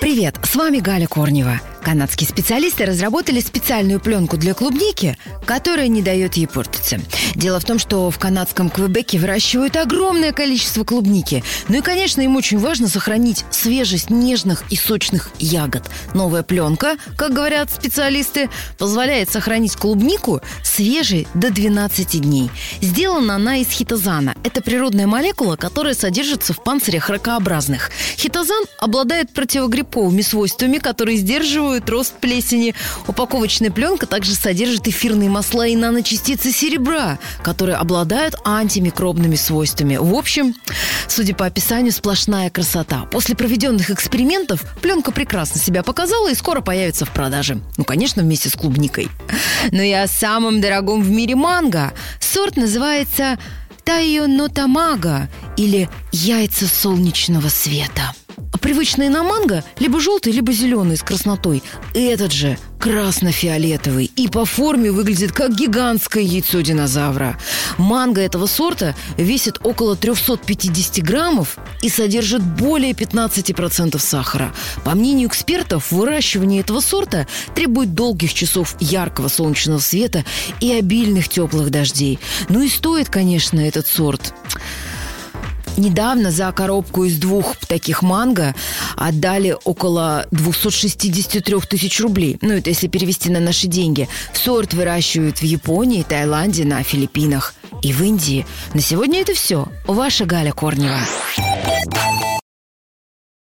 Привет, с вами Галя Корнева. Канадские специалисты разработали специальную пленку для клубники, которая не дает ей портиться. Дело в том, что в канадском Квебеке выращивают огромное количество клубники. Ну и, конечно, им очень важно сохранить свежесть нежных и сочных ягод. Новая пленка, как говорят специалисты, позволяет сохранить клубнику свежей до 12 дней. Сделана она из хитозана. Это природная молекула, которая содержится в панцирях ракообразных. Хитозан обладает противогрибковыми свойствами, которые сдерживают рост плесени. Упаковочная пленка также содержит эфирные масла и наночастицы серебра, которые обладают антимикробными свойствами. В общем, судя по описанию, сплошная красота. После проведенных экспериментов пленка прекрасно себя показала и скоро появится в продаже. Ну, конечно, вместе с клубникой. Но и о самом дорогом в мире манго. Сорт называется Тайо Нотамага или яйца солнечного света. Привычные на манго либо желтый, либо зеленый с краснотой. Этот же красно-фиолетовый и по форме выглядит как гигантское яйцо динозавра. Манго этого сорта весит около 350 граммов и содержит более 15% сахара. По мнению экспертов, выращивание этого сорта требует долгих часов яркого солнечного света и обильных теплых дождей. Ну и стоит, конечно, этот сорт Недавно за коробку из двух таких манго отдали около 263 тысяч рублей. Ну, это если перевести на наши деньги. Сорт выращивают в Японии, Таиланде, на Филиппинах и в Индии. На сегодня это все. Ваша Галя Корнева.